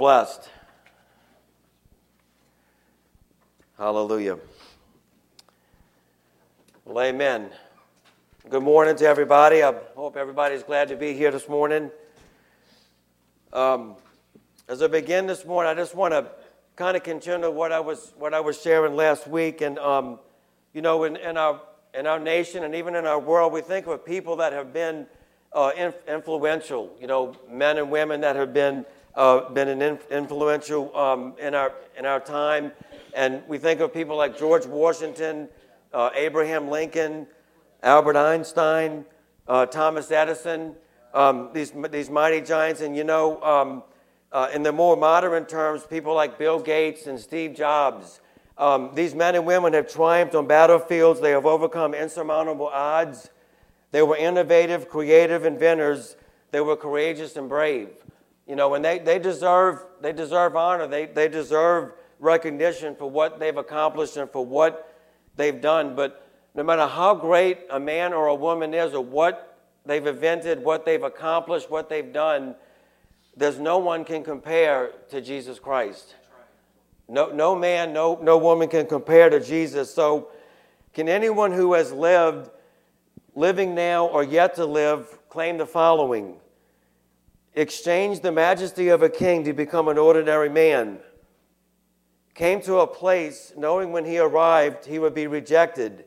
blessed. Hallelujah. Well, amen. Good morning to everybody. I hope everybody's glad to be here this morning. Um, as I begin this morning, I just want to kind of continue what I was what I was sharing last week, and um, you know, in, in our in our nation and even in our world, we think of people that have been uh, influential. You know, men and women that have been uh, been an influential um, in our in our time, and we think of people like George Washington, uh, Abraham Lincoln, Albert Einstein, uh, Thomas Edison. Um, these these mighty giants, and you know. Um, uh, in the more modern terms, people like Bill Gates and Steve Jobs. Um, these men and women have triumphed on battlefields. They have overcome insurmountable odds. They were innovative, creative inventors. They were courageous and brave. You know, and they, they, deserve, they deserve honor. They, they deserve recognition for what they've accomplished and for what they've done. But no matter how great a man or a woman is, or what they've invented, what they've accomplished, what they've done, there's no one can compare to Jesus Christ. No, no man, no, no woman can compare to Jesus. So, can anyone who has lived, living now, or yet to live, claim the following? Exchange the majesty of a king to become an ordinary man. Came to a place knowing when he arrived he would be rejected.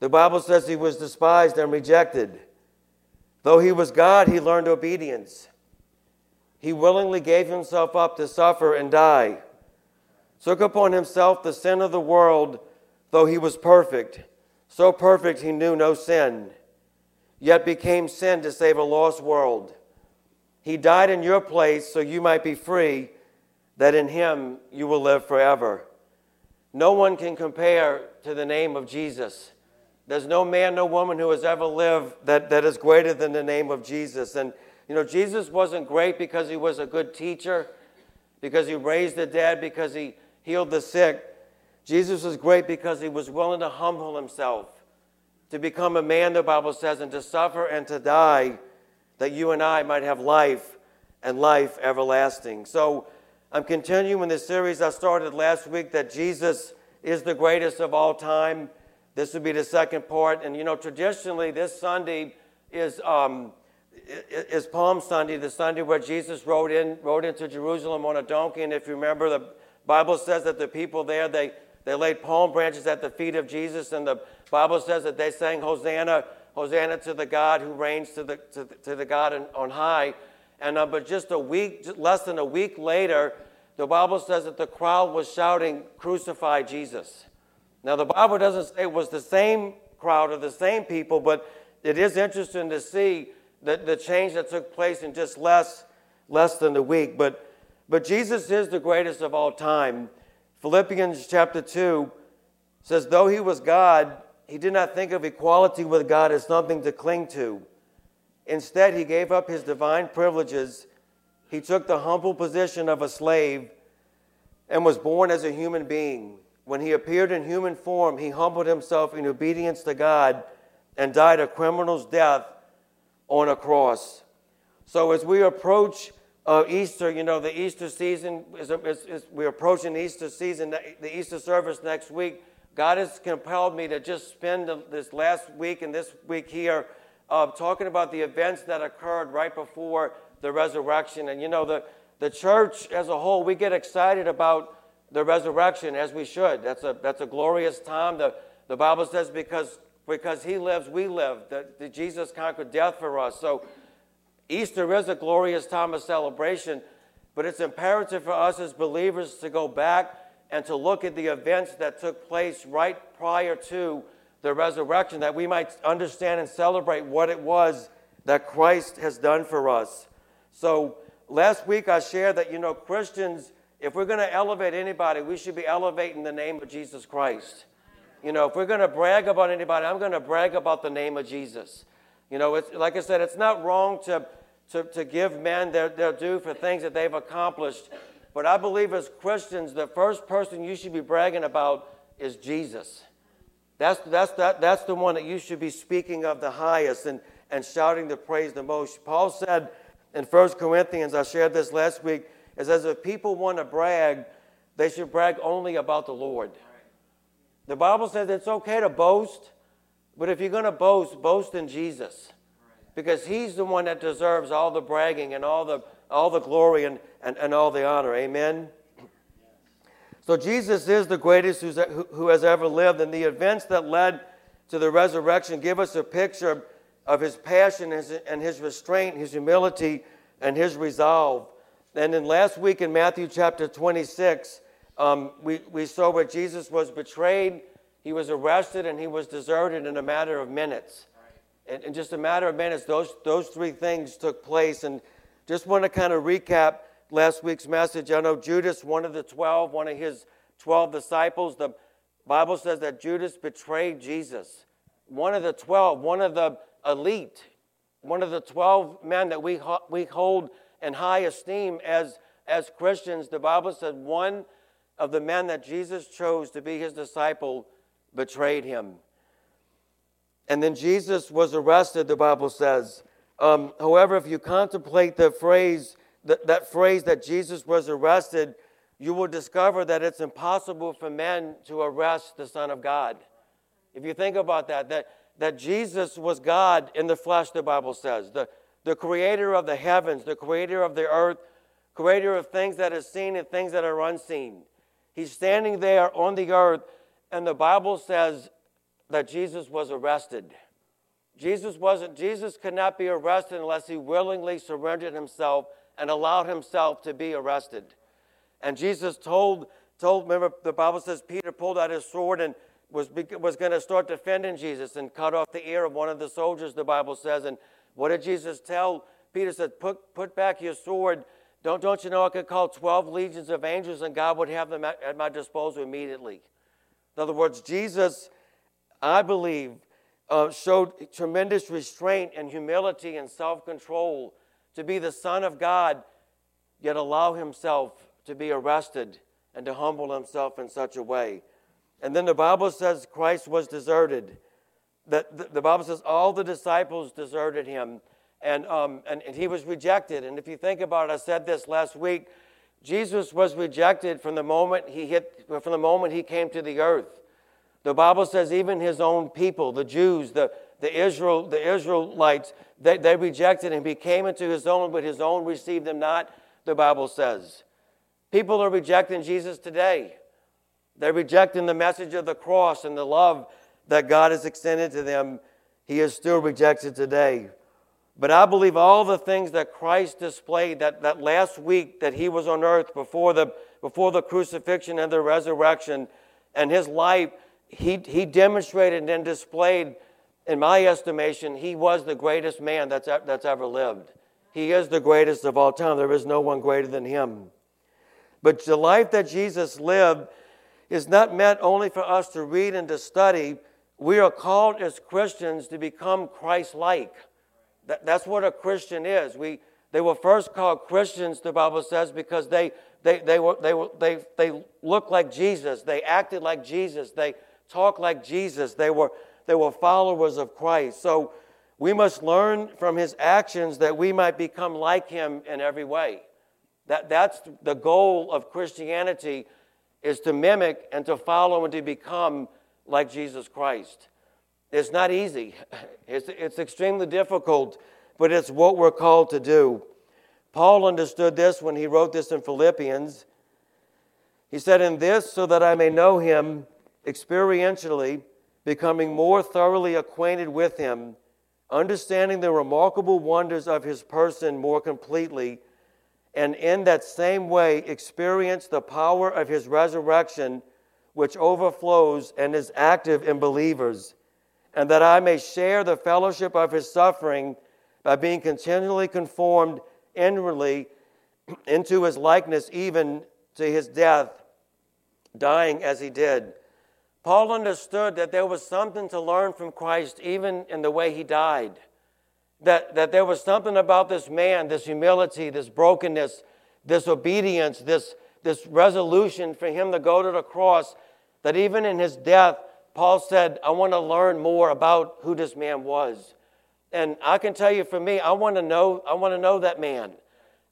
The Bible says he was despised and rejected. Though he was God, he learned obedience he willingly gave himself up to suffer and die, took upon himself the sin of the world, though he was perfect. So perfect he knew no sin, yet became sin to save a lost world. He died in your place so you might be free, that in him you will live forever. No one can compare to the name of Jesus. There's no man, no woman who has ever lived that, that is greater than the name of Jesus. And you know, Jesus wasn't great because he was a good teacher, because he raised the dead, because he healed the sick. Jesus was great because he was willing to humble himself, to become a man, the Bible says, and to suffer and to die, that you and I might have life and life everlasting. So I'm continuing this series I started last week that Jesus is the greatest of all time. This would be the second part. And you know, traditionally, this Sunday is. Um, is Palm Sunday, the Sunday where Jesus rode in, rode into Jerusalem on a donkey. And if you remember, the Bible says that the people there they they laid palm branches at the feet of Jesus, and the Bible says that they sang Hosanna, Hosanna to the God who reigns to the to the, to the God in, on high. And uh, but just a week, less than a week later, the Bible says that the crowd was shouting, "Crucify Jesus." Now the Bible doesn't say it was the same crowd or the same people, but it is interesting to see the, the change that took place in just less, less than a week. But, but Jesus is the greatest of all time. Philippians chapter 2 says, Though he was God, he did not think of equality with God as something to cling to. Instead, he gave up his divine privileges. He took the humble position of a slave and was born as a human being. When he appeared in human form, he humbled himself in obedience to God and died a criminal's death on a cross. So as we approach uh, Easter, you know, the Easter season, is, is, is, we're approaching Easter season, the Easter service next week. God has compelled me to just spend this last week and this week here uh, talking about the events that occurred right before the resurrection. And, you know, the, the church as a whole, we get excited about the resurrection as we should. That's a, that's a glorious time. The, the Bible says because because he lives, we live. That, Jesus conquered death for us. So Easter is a glorious time of celebration, but it's imperative for us as believers to go back and to look at the events that took place right prior to the resurrection, that we might understand and celebrate what it was that Christ has done for us. So last week I shared that, you know, Christians, if we're going to elevate anybody, we should be elevating the name of Jesus Christ. You know, if we're going to brag about anybody, I'm going to brag about the name of Jesus. You know, it's, like I said, it's not wrong to, to, to give men their, their due for things that they've accomplished. But I believe as Christians, the first person you should be bragging about is Jesus. That's, that's, that, that's the one that you should be speaking of the highest and, and shouting the praise the most. Paul said in 1 Corinthians, I shared this last week, It says if people want to brag, they should brag only about the Lord. The Bible says it's okay to boast, but if you're going to boast, boast in Jesus. Because he's the one that deserves all the bragging and all the, all the glory and, and, and all the honor. Amen? So Jesus is the greatest who's, who has ever lived, and the events that led to the resurrection give us a picture of his passion and his restraint, his humility, and his resolve. And then last week in Matthew chapter 26, um, we, we saw where Jesus was betrayed, he was arrested, and he was deserted in a matter of minutes. In, in just a matter of minutes, those, those three things took place. And just want to kind of recap last week's message. I know Judas, one of the 12, one of his 12 disciples, the Bible says that Judas betrayed Jesus. One of the 12, one of the elite, one of the 12 men that we, we hold in high esteem as, as Christians, the Bible said one of the men that Jesus chose to be his disciple betrayed him. And then Jesus was arrested, the Bible says. Um, however, if you contemplate the phrase, that, that phrase that Jesus was arrested, you will discover that it's impossible for men to arrest the Son of God. If you think about that, that, that Jesus was God in the flesh, the Bible says, the, the creator of the heavens, the creator of the earth, creator of things that are seen and things that are unseen. He's standing there on the earth, and the Bible says that Jesus was arrested. Jesus wasn't Jesus could not be arrested unless he willingly surrendered himself and allowed himself to be arrested. And Jesus told told remember the Bible says Peter pulled out his sword and was was going to start defending Jesus and cut off the ear of one of the soldiers the Bible says and what did Jesus tell Peter said put put back your sword don't, don't you know I could call 12 legions of angels and God would have them at, at my disposal immediately? In other words, Jesus, I believe, uh, showed tremendous restraint and humility and self control to be the Son of God, yet allow himself to be arrested and to humble himself in such a way. And then the Bible says Christ was deserted. That the Bible says all the disciples deserted him and, um, and, and he was rejected. And if you think about it, I said this last week. Jesus was rejected from the moment he hit, from the moment he came to the earth. The Bible says even his own people, the Jews, the, the, Israel, the Israelites, they, they rejected him. He came into his own, but his own received him not, the Bible says. People are rejecting Jesus today. They're rejecting the message of the cross and the love that God has extended to them. He is still rejected today. But I believe all the things that Christ displayed that, that last week that he was on earth before the, before the crucifixion and the resurrection and his life, he, he demonstrated and displayed, in my estimation, he was the greatest man that's, that's ever lived. He is the greatest of all time. There is no one greater than him. But the life that Jesus lived is not meant only for us to read and to study. We are called as Christians to become Christ like. That, that's what a Christian is. We, they were first called Christians, the Bible says, because they, they, they, were, they, were, they, they looked like Jesus. They acted like Jesus. They talked like Jesus. They were, they were followers of Christ. So we must learn from his actions that we might become like him in every way. That, that's the goal of Christianity is to mimic and to follow and to become like Jesus Christ. It's not easy, it's, it's extremely difficult, but it's what we're called to do. Paul understood this when he wrote this in Philippians. He said, In this, so that I may know him experientially, becoming more thoroughly acquainted with him, understanding the remarkable wonders of his person more completely, and in that same way experience the power of his resurrection, which overflows and is active in believers and that I may share the fellowship of his suffering by being continually conformed inwardly into his likeness, even to his death, dying as he did. Paul understood that there was something to learn from Christ, even in the way he died. That, that there was something about this man, this humility, this brokenness, this obedience, this, this resolution for him to go to the cross, that even in his death, Paul said, I want to learn more about who this man was. And I can tell you for me, I want to know, I want to know that man.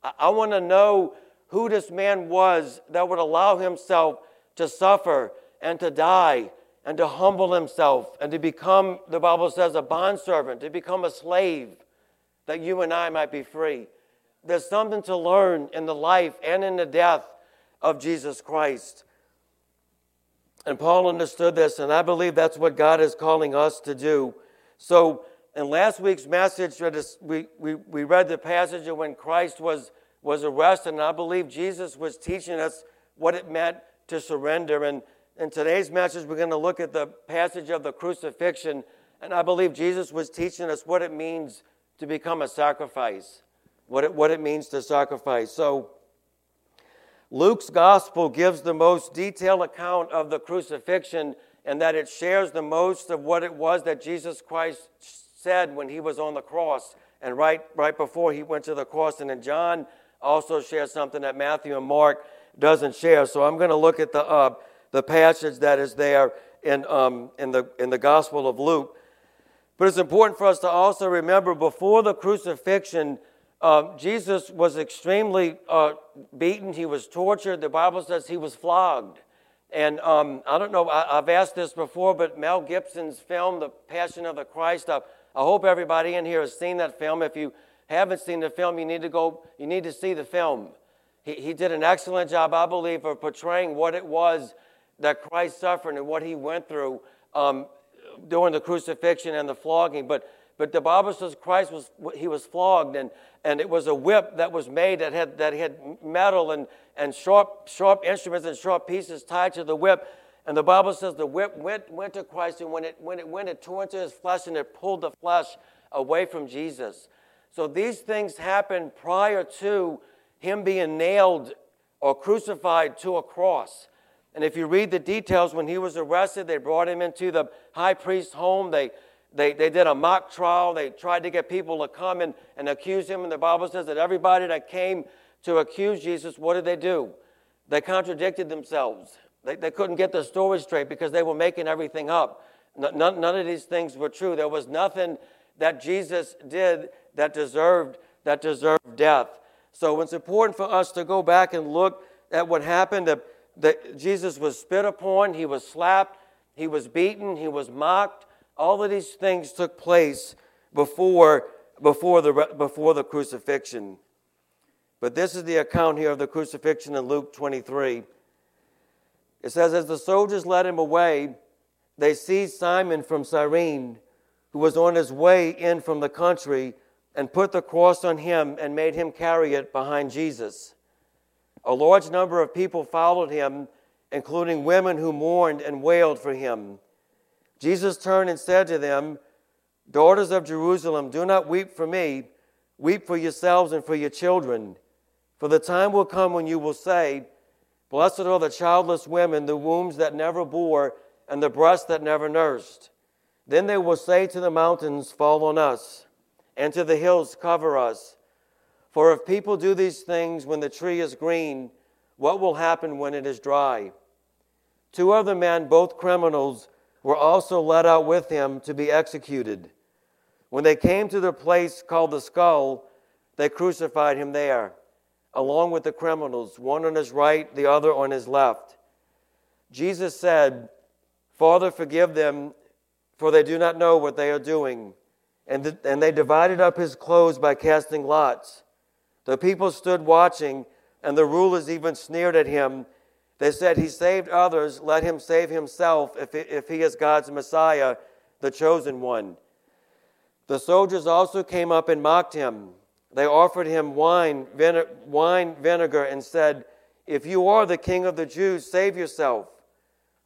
I, I want to know who this man was that would allow himself to suffer and to die and to humble himself and to become, the Bible says, a bondservant, to become a slave, that you and I might be free. There's something to learn in the life and in the death of Jesus Christ. And Paul understood this, and I believe that's what God is calling us to do. So, in last week's message, we, we, we read the passage of when Christ was, was arrested, and I believe Jesus was teaching us what it meant to surrender. And in today's message, we're going to look at the passage of the crucifixion, and I believe Jesus was teaching us what it means to become a sacrifice, what it, what it means to sacrifice. So, Luke's gospel gives the most detailed account of the crucifixion and that it shares the most of what it was that Jesus Christ said when he was on the cross and right, right before he went to the cross. And then John also shares something that Matthew and Mark doesn't share. So I'm going to look at the, uh, the passage that is there in, um, in, the, in the Gospel of Luke. But it's important for us to also remember before the crucifixion, uh, Jesus was extremely uh, beaten. He was tortured. The Bible says he was flogged. And um, I don't know, I, have asked this before, but Mel Gibson's film, The Passion of the Christ, I, I hope everybody in here has seen that film. If you haven't seen the film, you need to go, you need to see the film. He, he did an excellent job, I believe, of portraying what it was that Christ suffered and what he went through um, during the crucifixion and the flogging. But but the Bible says Christ was he was flogged, and, and it was a whip that was made that had that had metal and, and sharp sharp instruments and sharp pieces tied to the whip. And the Bible says the whip went, went to Christ, and when it when it went, it tore into his flesh and it pulled the flesh away from Jesus. So these things happened prior to him being nailed or crucified to a cross. And if you read the details, when he was arrested, they brought him into the high priest's home. They they, they did a mock trial. They tried to get people to come and, and accuse him. And the Bible says that everybody that came to accuse Jesus, what did they do? They contradicted themselves. They, they couldn't get the story straight because they were making everything up. None, none of these things were true. There was nothing that Jesus did that deserved, that deserved death. So it's important for us to go back and look at what happened. That, that Jesus was spit upon, he was slapped, he was beaten, he was mocked, all of these things took place before, before, the, before the crucifixion. But this is the account here of the crucifixion in Luke 23. It says, As the soldiers led him away, they seized Simon from Cyrene, who was on his way in from the country, and put the cross on him and made him carry it behind Jesus. A large number of people followed him, including women who mourned and wailed for him. Jesus turned and said to them, Daughters of Jerusalem, do not weep for me, weep for yourselves and for your children. For the time will come when you will say, Blessed are the childless women, the wombs that never bore, and the breasts that never nursed. Then they will say to the mountains, Fall on us, and to the hills, Cover us. For if people do these things when the tree is green, what will happen when it is dry? Two other men, both criminals, were also led out with him to be executed. When they came to the place called the skull, they crucified him there, along with the criminals, one on his right, the other on his left. Jesus said, Father, forgive them, for they do not know what they are doing. And, th- and they divided up his clothes by casting lots. The people stood watching, and the rulers even sneered at him they said, He saved others, let him save himself if, if he is God's Messiah, the chosen one. The soldiers also came up and mocked him. They offered him wine, vine- wine vinegar and said, If you are the king of the Jews, save yourself.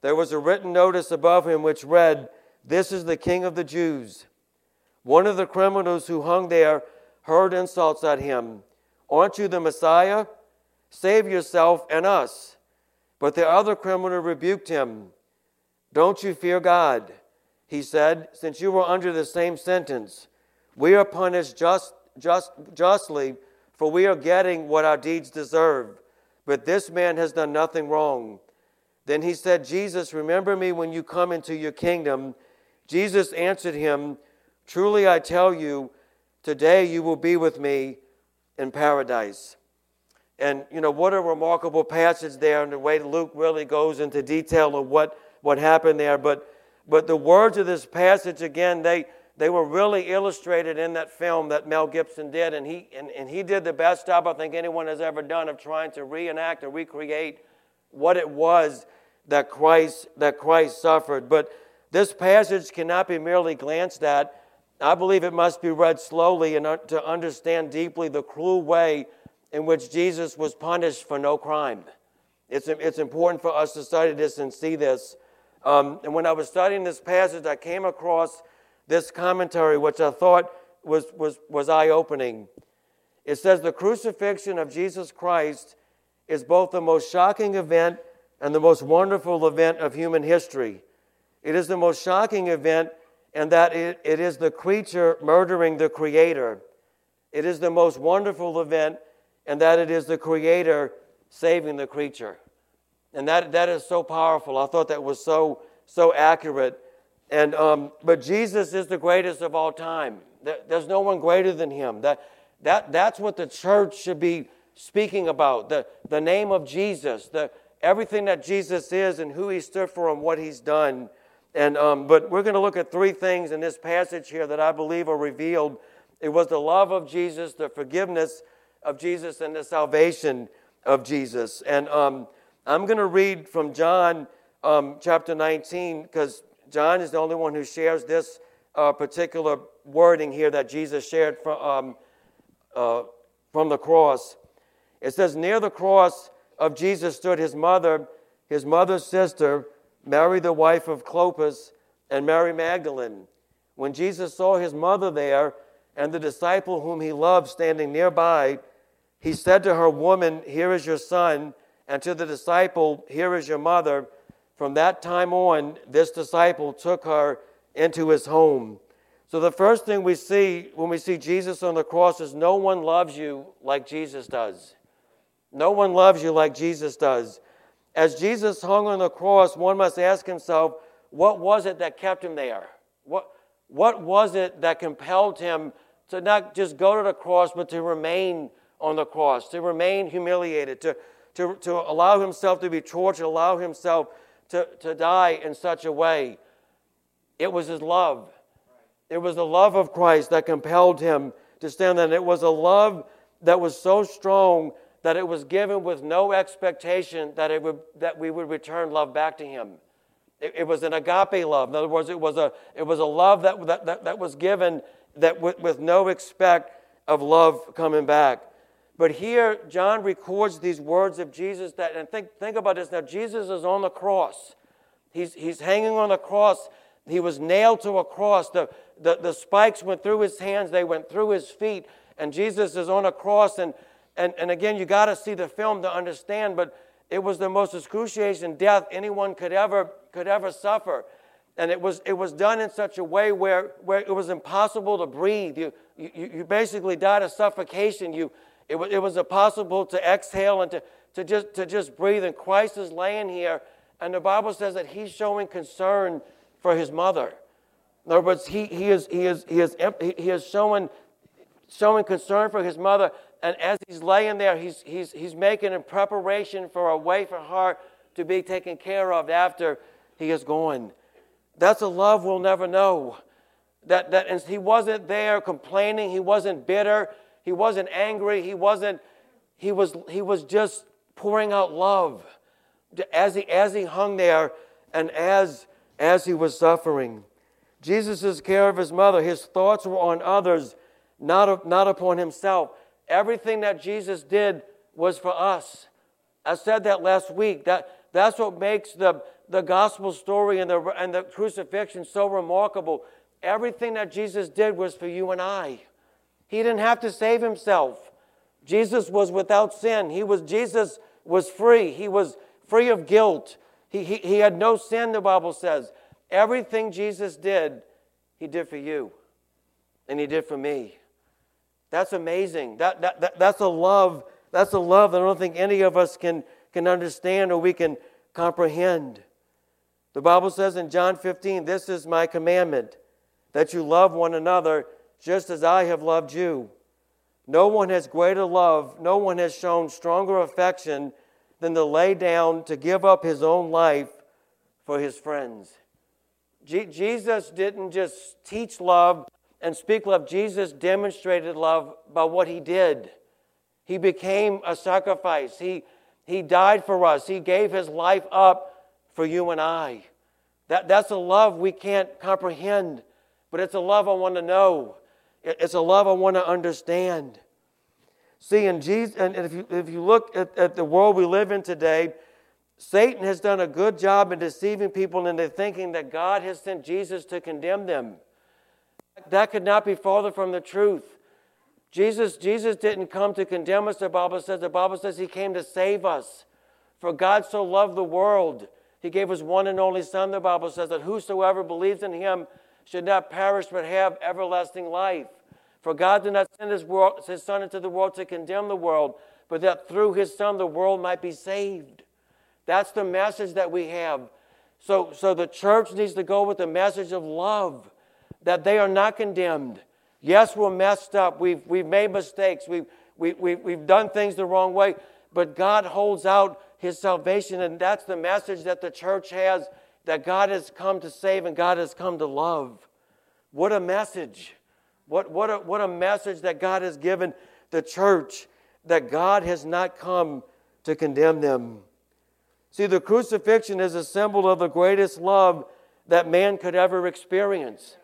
There was a written notice above him which read, This is the king of the Jews. One of the criminals who hung there heard insults at him. Aren't you the Messiah? Save yourself and us. But the other criminal rebuked him. Don't you fear God? He said, since you were under the same sentence. We are punished just, just, justly, for we are getting what our deeds deserve. But this man has done nothing wrong. Then he said, Jesus, remember me when you come into your kingdom. Jesus answered him, Truly I tell you, today you will be with me in paradise. And, you know, what a remarkable passage there, and the way Luke really goes into detail of what, what happened there. But, but the words of this passage, again, they, they were really illustrated in that film that Mel Gibson did. And he, and, and he did the best job I think anyone has ever done of trying to reenact or recreate what it was that Christ, that Christ suffered. But this passage cannot be merely glanced at. I believe it must be read slowly and to understand deeply the cruel way in which Jesus was punished for no crime. It's, it's important for us to study this and see this. Um, and when I was studying this passage, I came across this commentary, which I thought was, was, was eye opening. It says, The crucifixion of Jesus Christ is both the most shocking event and the most wonderful event of human history. It is the most shocking event in that it, it is the creature murdering the creator. It is the most wonderful event and that it is the Creator saving the creature. And that, that is so powerful. I thought that was so, so accurate. And, um, but Jesus is the greatest of all time. There's no one greater than him. That, that, that's what the church should be speaking about the, the name of Jesus, the, everything that Jesus is and who he stood for and what he's done. And, um, but we're going to look at three things in this passage here that I believe are revealed. It was the love of Jesus, the forgiveness of Jesus and the salvation of Jesus. And um, I'm going to read from John um, chapter 19 because John is the only one who shares this uh, particular wording here that Jesus shared from, um, uh, from the cross. It says, Near the cross of Jesus stood his mother, his mother's sister, Mary, the wife of Clopas, and Mary Magdalene. When Jesus saw his mother there and the disciple whom he loved standing nearby, he said to her, Woman, here is your son, and to the disciple, Here is your mother. From that time on, this disciple took her into his home. So, the first thing we see when we see Jesus on the cross is no one loves you like Jesus does. No one loves you like Jesus does. As Jesus hung on the cross, one must ask himself, what was it that kept him there? What, what was it that compelled him to not just go to the cross, but to remain on the cross, to remain humiliated, to, to, to allow himself to be tortured, allow himself to, to die in such a way. It was his love. It was the love of Christ that compelled him to stand there. And it was a love that was so strong that it was given with no expectation that, it would, that we would return love back to him. It, it was an agape love. In other words, it was a, it was a love that, that, that, that was given that with, with no expect of love coming back. But here, John records these words of Jesus that, and think, think about this now, Jesus is on the cross. He's, he's hanging on the cross. He was nailed to a cross. The, the, the spikes went through his hands, they went through his feet, and Jesus is on a cross. And, and, and again, you got to see the film to understand, but it was the most excruciating death anyone could ever, could ever suffer. And it was, it was done in such a way where, where it was impossible to breathe. You, you, you basically died of suffocation. You, it was, it was impossible to exhale and to, to, just, to just breathe. And Christ is laying here, and the Bible says that he's showing concern for his mother. In other words, he, he, is, he, is, he, is, he is showing, showing concern for his mother. And as he's laying there, he's, he's, he's making a preparation for a way for her to be taken care of after he is gone. That's a love we'll never know. That, that, and he wasn't there complaining, he wasn't bitter, he wasn't angry. He wasn't, he was, he was just pouring out love as he, as he hung there and as, as he was suffering. Jesus' care of his mother, his thoughts were on others, not, not upon himself. Everything that Jesus did was for us. I said that last week. That, that's what makes the, the gospel story and the, and the crucifixion so remarkable. Everything that Jesus did was for you and I. He didn't have to save himself. Jesus was without sin. He was Jesus was free. He was free of guilt. He, he, he had no sin, the Bible says. Everything Jesus did, he did for you. And he did for me. That's amazing. That, that, that, that's a love. That's a love that I don't think any of us can, can understand or we can comprehend. The Bible says in John 15, This is my commandment, that you love one another just as I have loved you. No one has greater love, no one has shown stronger affection than to lay down, to give up his own life for his friends. Je- Jesus didn't just teach love and speak love, Jesus demonstrated love by what he did. He became a sacrifice, he, he died for us, he gave his life up for you and I. That, that's a love we can't comprehend, but it's a love I want to know. It's a love I want to understand. See, in Jesus, and if you, if you look at, at the world we live in today, Satan has done a good job in deceiving people into thinking that God has sent Jesus to condemn them. That could not be farther from the truth. Jesus, Jesus didn't come to condemn us, the Bible says. The Bible says he came to save us. For God so loved the world, he gave his one and only Son, the Bible says, that whosoever believes in him should not perish but have everlasting life. For God did not send his, world, his Son into the world to condemn the world, but that through his Son the world might be saved. That's the message that we have. So, so the church needs to go with the message of love, that they are not condemned. Yes, we're messed up. We've, we've made mistakes. We've, we, we, we've done things the wrong way. But God holds out his salvation, and that's the message that the church has that God has come to save and God has come to love. What a message. What, what, a, what a message that God has given the church that God has not come to condemn them. See, the crucifixion is a symbol of the greatest love that man could ever experience.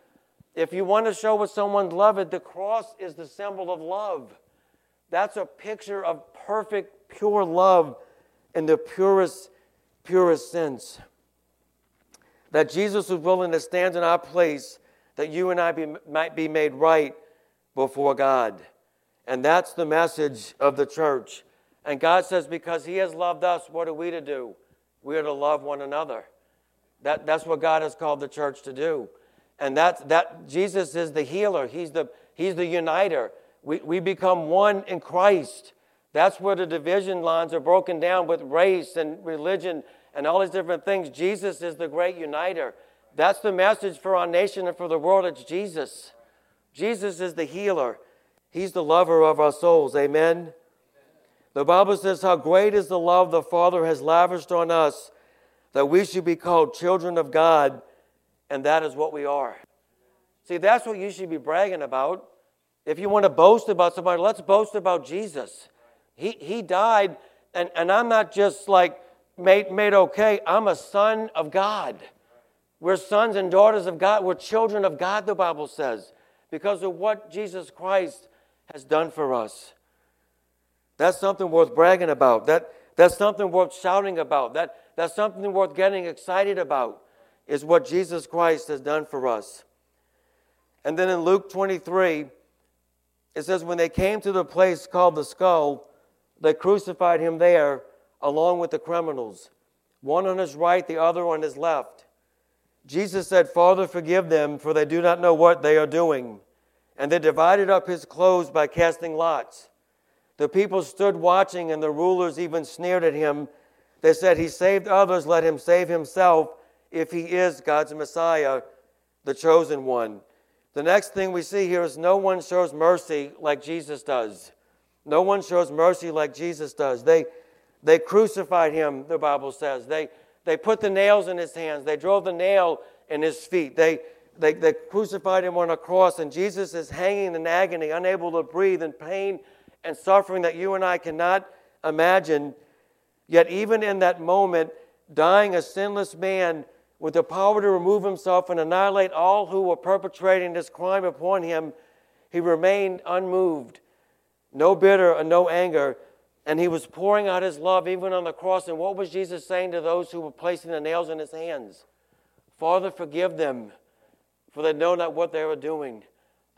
If you want to show what someone's loved, the cross is the symbol of love. That's a picture of perfect, pure love in the purest, purest sense. That Jesus was willing to stand in our place that you and I be, might be made right before God. And that's the message of the church. And God says, because He has loved us, what are we to do? We are to love one another. That, that's what God has called the church to do. And that, that Jesus is the healer, He's the, he's the uniter. We, we become one in Christ. That's where the division lines are broken down with race and religion and all these different things. Jesus is the great uniter. That's the message for our nation and for the world. It's Jesus. Jesus is the healer. He's the lover of our souls. Amen. The Bible says, How great is the love the Father has lavished on us that we should be called children of God, and that is what we are. See, that's what you should be bragging about. If you want to boast about somebody, let's boast about Jesus. He, he died, and, and I'm not just like made, made okay, I'm a son of God. We're sons and daughters of God. We're children of God, the Bible says, because of what Jesus Christ has done for us. That's something worth bragging about. That, that's something worth shouting about. That, that's something worth getting excited about, is what Jesus Christ has done for us. And then in Luke 23, it says, When they came to the place called the skull, they crucified him there along with the criminals, one on his right, the other on his left. Jesus said, Father, forgive them, for they do not know what they are doing. And they divided up his clothes by casting lots. The people stood watching, and the rulers even sneered at him. They said, He saved others, let him save himself if he is God's Messiah, the chosen one. The next thing we see here is no one shows mercy like Jesus does. No one shows mercy like Jesus does. They, they crucified him, the Bible says. They, they put the nails in his hands, they drove the nail in his feet. They, they, they crucified him on a cross, and Jesus is hanging in agony, unable to breathe, in pain and suffering that you and I cannot imagine. Yet, even in that moment, dying a sinless man with the power to remove himself and annihilate all who were perpetrating this crime upon him, he remained unmoved, no bitter and no anger, and he was pouring out his love even on the cross. And what was Jesus saying to those who were placing the nails in his hands? Father, forgive them, for they know not what they are doing.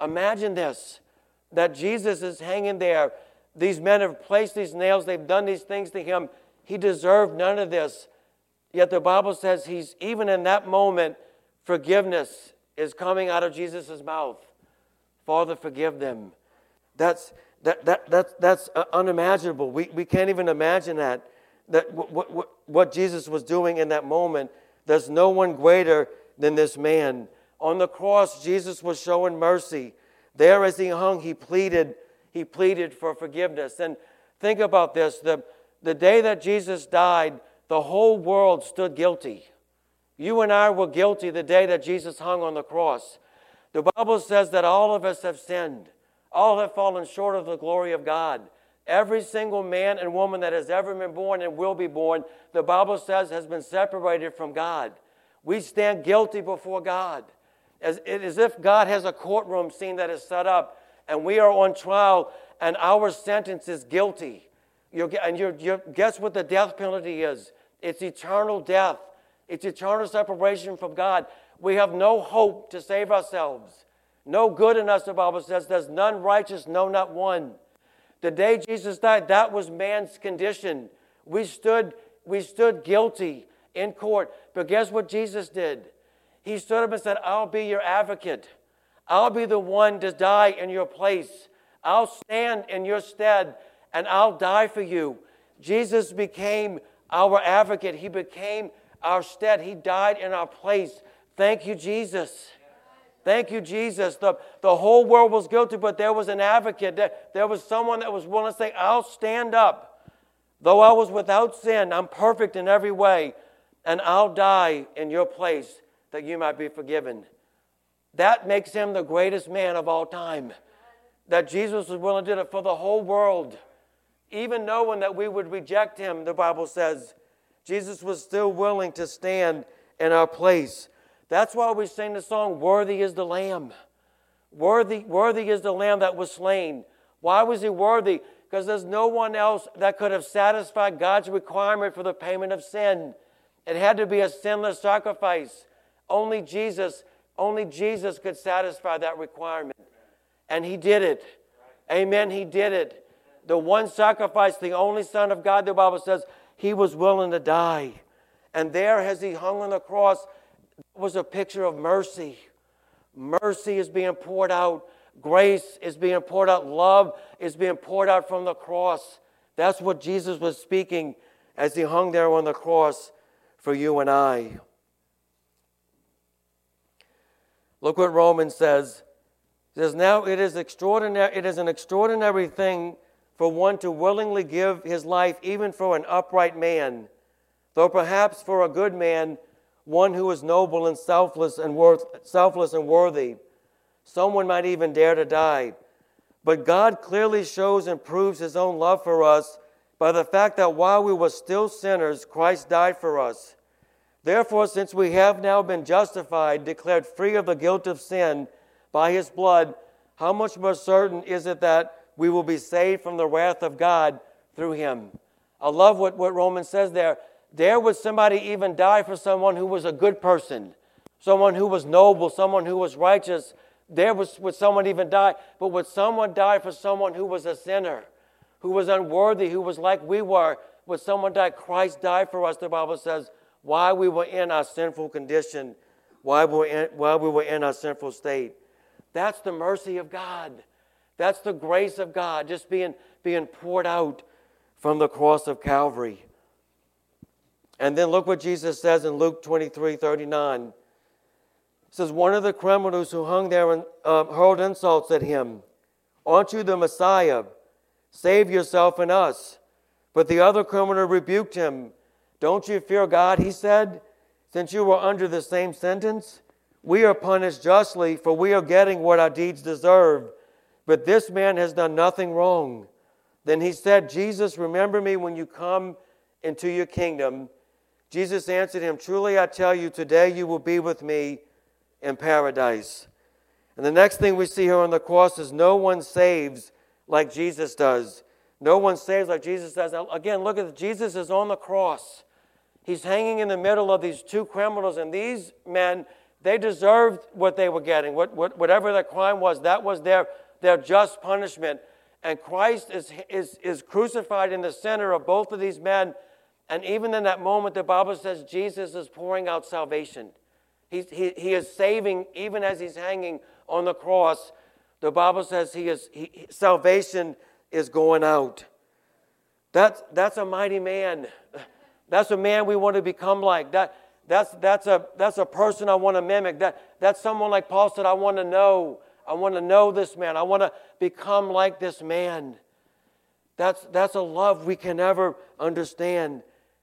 Imagine this that Jesus is hanging there. These men have placed these nails, they've done these things to him. He deserved none of this. Yet the Bible says he's, even in that moment, forgiveness is coming out of Jesus' mouth. Father, forgive them. That's, that, that, that, that's uh, unimaginable. We, we can't even imagine that. That what, what, what Jesus was doing in that moment, there's no one greater than this man. On the cross, Jesus was showing mercy. There, as he hung, he pleaded, he pleaded for forgiveness. And think about this the, the day that Jesus died, the whole world stood guilty. You and I were guilty the day that Jesus hung on the cross. The Bible says that all of us have sinned, all have fallen short of the glory of God. Every single man and woman that has ever been born and will be born, the Bible says, has been separated from God. We stand guilty before God. As, as if God has a courtroom scene that is set up and we are on trial and our sentence is guilty. You're, and you're, you're, guess what the death penalty is? It's eternal death, it's eternal separation from God. We have no hope to save ourselves. No good in us, the Bible says. There's none righteous, no, not one. The day Jesus died, that was man's condition. We stood, we stood guilty in court. But guess what Jesus did? He stood up and said, I'll be your advocate. I'll be the one to die in your place. I'll stand in your stead and I'll die for you. Jesus became our advocate. He became our stead. He died in our place. Thank you, Jesus. Thank you, Jesus. The, the whole world was guilty, but there was an advocate. There, there was someone that was willing to say, I'll stand up. Though I was without sin, I'm perfect in every way, and I'll die in your place that you might be forgiven. That makes him the greatest man of all time. That Jesus was willing to do it for the whole world. Even knowing that we would reject him, the Bible says, Jesus was still willing to stand in our place. That's why we sing the song, Worthy is the Lamb. Worthy, worthy is the Lamb that was slain. Why was he worthy? Because there's no one else that could have satisfied God's requirement for the payment of sin. It had to be a sinless sacrifice. Only Jesus, only Jesus could satisfy that requirement. And he did it. Amen. He did it. The one sacrifice, the only Son of God, the Bible says, he was willing to die. And there, as he hung on the cross, was a picture of mercy. Mercy is being poured out, grace is being poured out, love is being poured out from the cross. That's what Jesus was speaking as he hung there on the cross for you and I. Look what Romans says. It says, Now it is extraordinary, it is an extraordinary thing for one to willingly give his life even for an upright man, though perhaps for a good man one who is noble and selfless and worth, selfless and worthy. Someone might even dare to die. But God clearly shows and proves his own love for us by the fact that while we were still sinners, Christ died for us. Therefore, since we have now been justified, declared free of the guilt of sin by his blood, how much more certain is it that we will be saved from the wrath of God through him? I love what, what Romans says there. There would somebody even die for someone who was a good person, someone who was noble, someone who was righteous. There was, would someone even die, but would someone die for someone who was a sinner, who was unworthy, who was like we were? Would someone die? Christ died for us, the Bible says, while we were in our sinful condition, while we were in, while we were in our sinful state. That's the mercy of God. That's the grace of God just being, being poured out from the cross of Calvary. And then look what Jesus says in Luke 23 39. It says, One of the criminals who hung there and uh, hurled insults at him. Aren't you the Messiah? Save yourself and us. But the other criminal rebuked him. Don't you fear God, he said, since you were under the same sentence? We are punished justly, for we are getting what our deeds deserve. But this man has done nothing wrong. Then he said, Jesus, remember me when you come into your kingdom. Jesus answered him, Truly I tell you, today you will be with me in paradise. And the next thing we see here on the cross is no one saves like Jesus does. No one saves like Jesus does. Again, look at it. Jesus is on the cross. He's hanging in the middle of these two criminals, and these men, they deserved what they were getting. What, what, whatever their crime was, that was their, their just punishment. And Christ is, is, is crucified in the center of both of these men and even in that moment, the Bible says Jesus is pouring out salvation. He, he, he is saving even as he's hanging on the cross. The Bible says he is, he, salvation is going out. That's, that's a mighty man. That's a man we want to become like. That, that's, that's, a, that's a person I want to mimic. That, that's someone like Paul said, I want to know. I want to know this man. I want to become like this man. That's, that's a love we can never understand.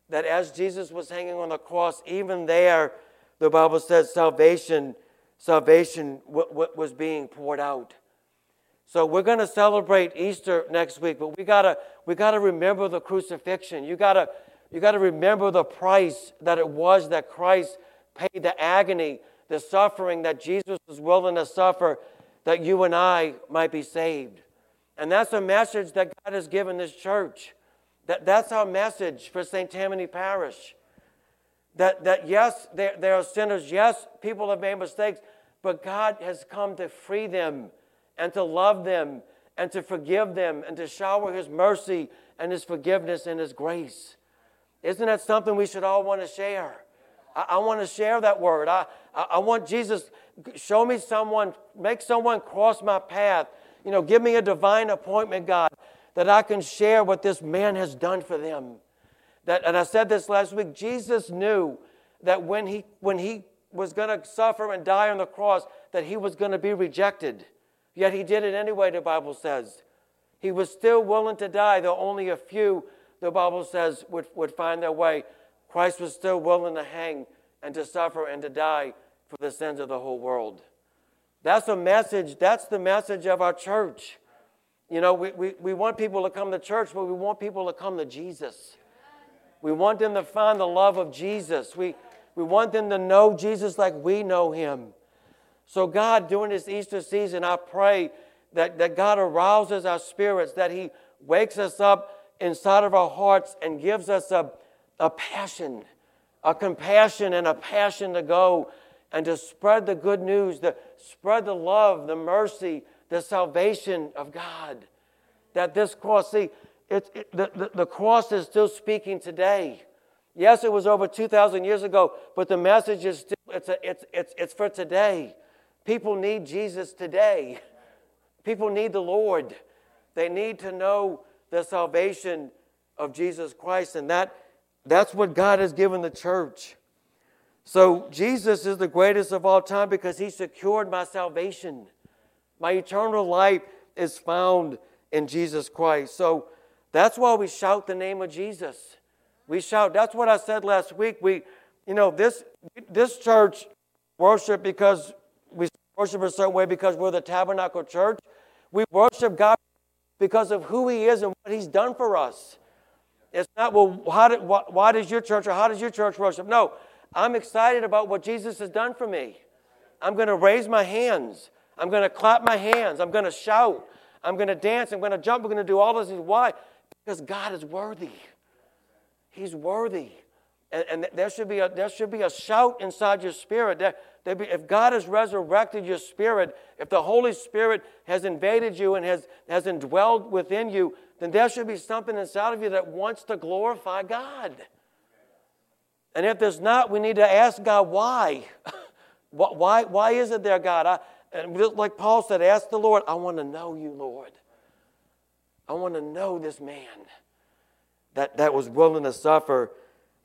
That as Jesus was hanging on the cross, even there, the Bible says salvation, salvation w- w- was being poured out. So we're going to celebrate Easter next week, but we gotta we gotta remember the crucifixion. You gotta you gotta remember the price that it was that Christ paid, the agony, the suffering that Jesus was willing to suffer, that you and I might be saved. And that's a message that God has given this church. That, that's our message for St. Tammany Parish. That, that yes, there, there are sinners. Yes, people have made mistakes, but God has come to free them and to love them and to forgive them and to shower His mercy and His forgiveness and His grace. Isn't that something we should all want to share? I, I want to share that word. I, I, I want Jesus, show me someone, make someone cross my path. You know, give me a divine appointment, God, that I can share what this man has done for them. That, and I said this last week Jesus knew that when he, when he was going to suffer and die on the cross, that he was going to be rejected. Yet he did it anyway, the Bible says. He was still willing to die, though only a few, the Bible says, would, would find their way. Christ was still willing to hang and to suffer and to die for the sins of the whole world. That's a message, that's the message of our church. You know, we, we, we want people to come to church, but we want people to come to Jesus. We want them to find the love of Jesus. We, we want them to know Jesus like we know him. So, God, during this Easter season, I pray that, that God arouses our spirits, that He wakes us up inside of our hearts and gives us a, a passion, a compassion, and a passion to go and to spread the good news, to spread the love, the mercy, the salvation of God. That this cross, see, it, it, the, the, the cross is still speaking today. Yes, it was over 2,000 years ago, but the message is still, it's, a, it's, it's, it's for today. People need Jesus today. People need the Lord. They need to know the salvation of Jesus Christ, and that, that's what God has given the church. So, Jesus is the greatest of all time because He secured my salvation. My eternal life is found in Jesus Christ. So, that's why we shout the name of Jesus. We shout, that's what I said last week. We, you know, this, this church worship because we worship a certain way because we're the tabernacle church. We worship God because of who He is and what He's done for us. It's not, well, how did, why, why does your church or how does your church worship? No, I'm excited about what Jesus has done for me. I'm going to raise my hands. I'm going to clap my hands. I'm going to shout. I'm going to dance. I'm going to jump. We're going to do all things. Why? Because God is worthy. He's worthy. And, and there, should be a, there should be a shout inside your spirit. There, there be, if God has resurrected your spirit, if the Holy Spirit has invaded you and has, has indwelled within you, then there should be something inside of you that wants to glorify God. And if there's not, we need to ask God why. why, why is it there, God? I, and like Paul said, ask the Lord, I want to know you, Lord. I want to know this man that, that was willing to suffer,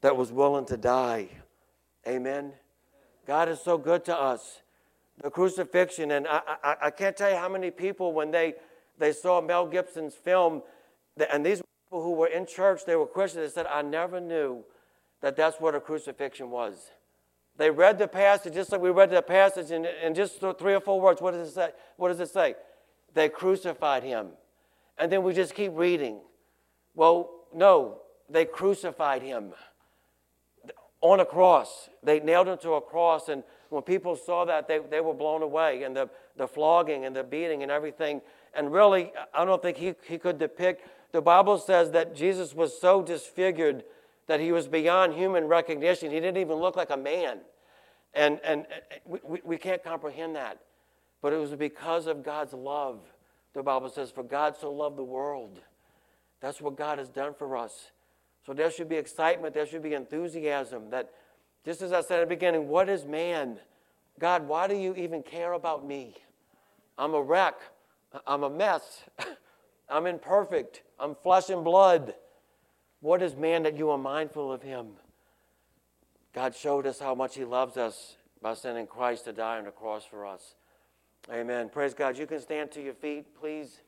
that was willing to die. Amen. God is so good to us. The crucifixion, and I, I, I can't tell you how many people, when they, they saw Mel Gibson's film, and these people who were in church, they were Christians, they said, I never knew that that's what a crucifixion was. They read the passage just like we read the passage in, in just three or four words. What does it say? What does it say? They crucified him. And then we just keep reading. Well, no, they crucified him on a cross. They nailed him to a cross, and when people saw that, they, they were blown away, and the, the flogging and the beating and everything. And really, I don't think he, he could depict. The Bible says that Jesus was so disfigured that he was beyond human recognition. He didn't even look like a man. And, and uh, we, we can't comprehend that. But it was because of God's love. The Bible says, For God so loved the world. That's what God has done for us. So there should be excitement, there should be enthusiasm that, just as I said at the beginning, what is man? God, why do you even care about me? I'm a wreck. I'm a mess. I'm imperfect. I'm flesh and blood. What is man that you are mindful of him? God showed us how much he loves us by sending Christ to die on the cross for us. Amen. Praise God. You can stand to your feet, please.